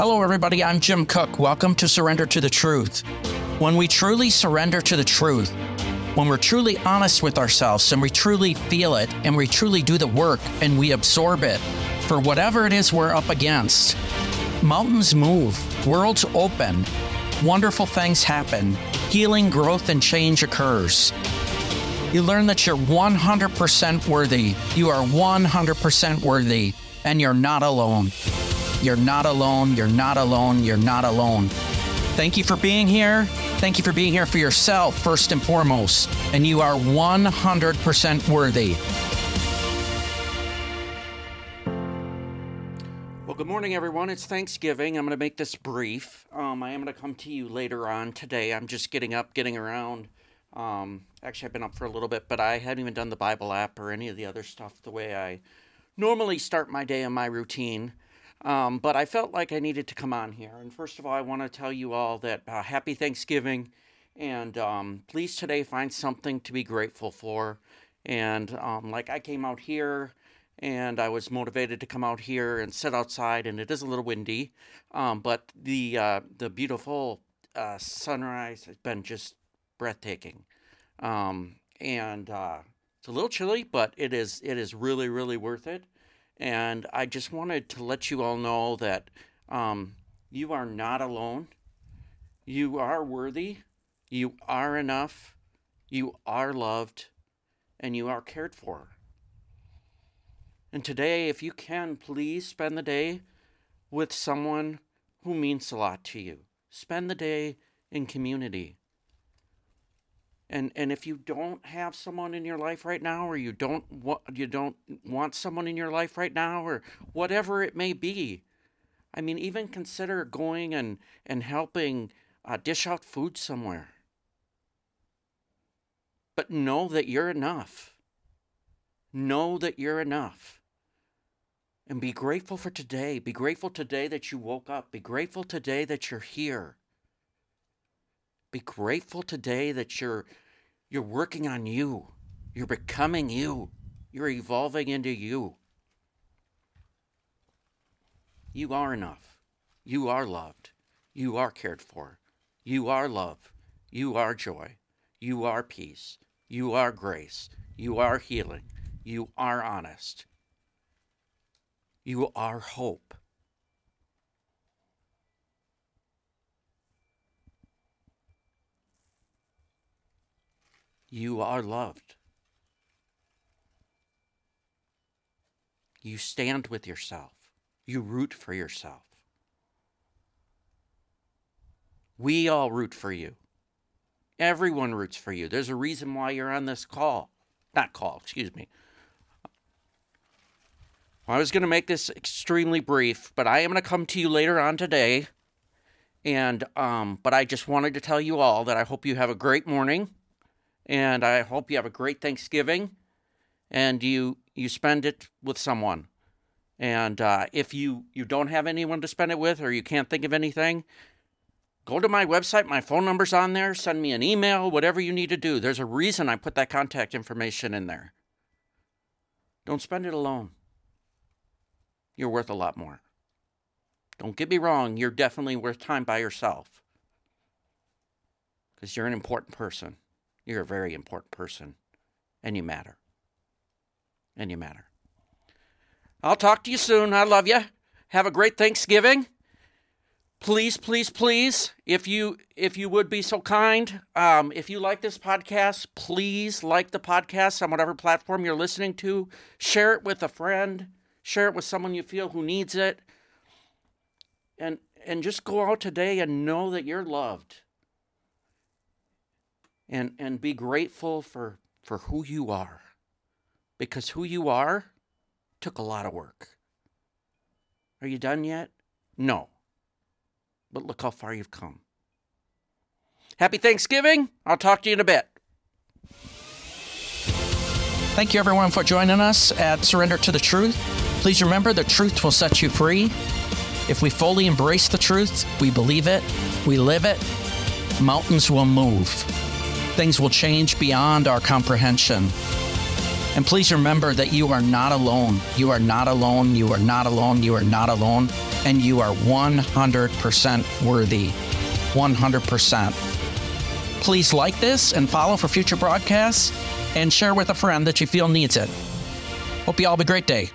Hello, everybody. I'm Jim Cook. Welcome to Surrender to the Truth. When we truly surrender to the truth, when we're truly honest with ourselves and we truly feel it and we truly do the work and we absorb it for whatever it is we're up against, mountains move, worlds open, wonderful things happen, healing, growth, and change occurs. You learn that you're 100% worthy. You are 100% worthy, and you're not alone. You're not alone. You're not alone. You're not alone. Thank you for being here. Thank you for being here for yourself, first and foremost. And you are 100% worthy. Well, good morning, everyone. It's Thanksgiving. I'm going to make this brief. Um, I am going to come to you later on today. I'm just getting up, getting around. Um, actually, I've been up for a little bit, but I hadn't even done the Bible app or any of the other stuff the way I normally start my day and my routine. Um, but I felt like I needed to come on here. And first of all, I want to tell you all that uh, happy Thanksgiving. And um, please today find something to be grateful for. And um, like I came out here and I was motivated to come out here and sit outside, and it is a little windy. Um, but the, uh, the beautiful uh, sunrise has been just breathtaking. Um, and uh, it's a little chilly, but it is it is really really worth it. And I just wanted to let you all know that um, you are not alone. You are worthy. You are enough. You are loved. And you are cared for. And today, if you can, please spend the day with someone who means a lot to you. Spend the day in community and and if you don't have someone in your life right now or you don't want you don't want someone in your life right now or whatever it may be i mean even consider going and and helping uh, dish out food somewhere. But know that you're enough. Know that you're enough. And be grateful for today. Be grateful today that you woke up. Be grateful today that you're here be grateful today that you're you're working on you. You're becoming you. You're evolving into you. You are enough. You are loved. You are cared for. You are love. You are joy. You are peace. You are grace. You are healing. You are honest. You are hope. You are loved. You stand with yourself. You root for yourself. We all root for you. Everyone roots for you. There's a reason why you're on this call. Not call, excuse me. I was going to make this extremely brief, but I am going to come to you later on today. And um, but I just wanted to tell you all that I hope you have a great morning and I hope you have a great Thanksgiving and you you spend it with someone. And uh, if you you don't have anyone to spend it with or you can't think of anything, go to my website. My phone number's on there. Send me an email, whatever you need to do. There's a reason I put that contact information in there. Don't spend it alone. You're worth a lot more. Don't get me wrong, you're definitely worth time by yourself because you're an important person. You're a very important person, and you matter. And you matter. I'll talk to you soon. I love you. Have a great Thanksgiving. Please, please, please, if you if you would be so kind, um, if you like this podcast, please like the podcast on whatever platform you're listening to. Share it with a friend. Share it with someone you feel who needs it. And and just go out today and know that you're loved and and be grateful for for who you are. Because who you are took a lot of work. Are you done yet? No. But look how far you've come. Happy thanksgiving. I'll talk to you in a bit. Thank you everyone for joining us at surrender to the truth. Please remember the truth will set you free. If we fully embrace the truth we believe it we live it mountains will move things will change beyond our comprehension. And please remember that you are not alone. You are not alone. You are not alone. You are not alone. and you are 100% worthy. 100%. Please like this and follow for future broadcasts and share with a friend that you feel needs it. Hope you all have a great day.